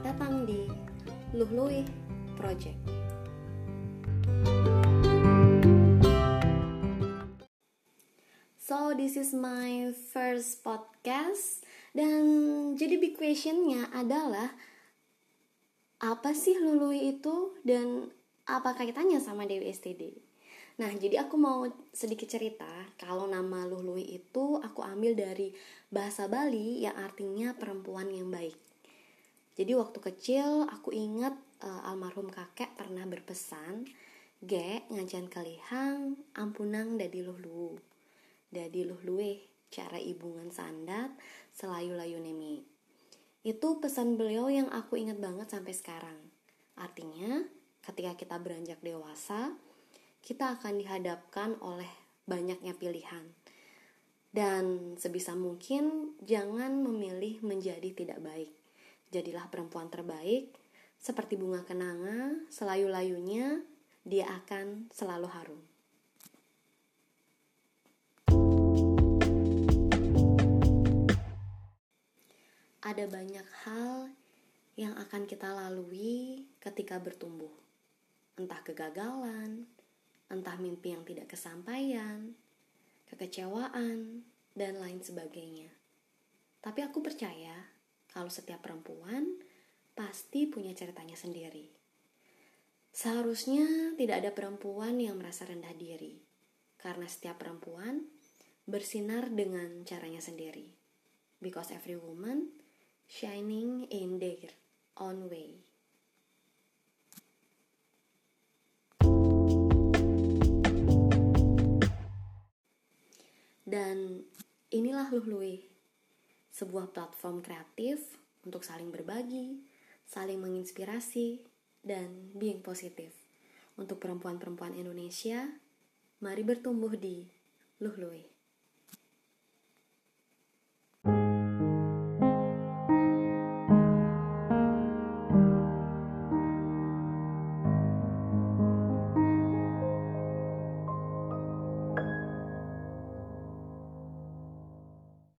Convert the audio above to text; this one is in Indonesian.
datang di Luhlui Project. So this is my first podcast dan jadi big questionnya adalah apa sih Lului itu dan apa kaitannya sama Dewi STD? Nah, jadi aku mau sedikit cerita kalau nama Lului itu aku ambil dari bahasa Bali yang artinya perempuan yang baik. Jadi waktu kecil aku ingat uh, almarhum kakek pernah berpesan, "Ge ngajan kalihang ampunang dadi luhlu." Dadi luhlue cara ibungan sandat selayu-layu nemi. Itu pesan beliau yang aku ingat banget sampai sekarang. Artinya, ketika kita beranjak dewasa, kita akan dihadapkan oleh banyaknya pilihan. Dan sebisa mungkin jangan memilih menjadi tidak baik. Jadilah perempuan terbaik, seperti bunga kenanga, selayu-layunya dia akan selalu harum. ada banyak hal yang akan kita lalui ketika bertumbuh. Entah kegagalan, entah mimpi yang tidak kesampaian, kekecewaan, dan lain sebagainya. Tapi aku percaya kalau setiap perempuan pasti punya ceritanya sendiri. Seharusnya tidak ada perempuan yang merasa rendah diri, karena setiap perempuan bersinar dengan caranya sendiri. Because every woman shining in their own way. Dan inilah Luhlui, sebuah platform kreatif untuk saling berbagi, saling menginspirasi, dan being positif. Untuk perempuan-perempuan Indonesia, mari bertumbuh di Luhlui.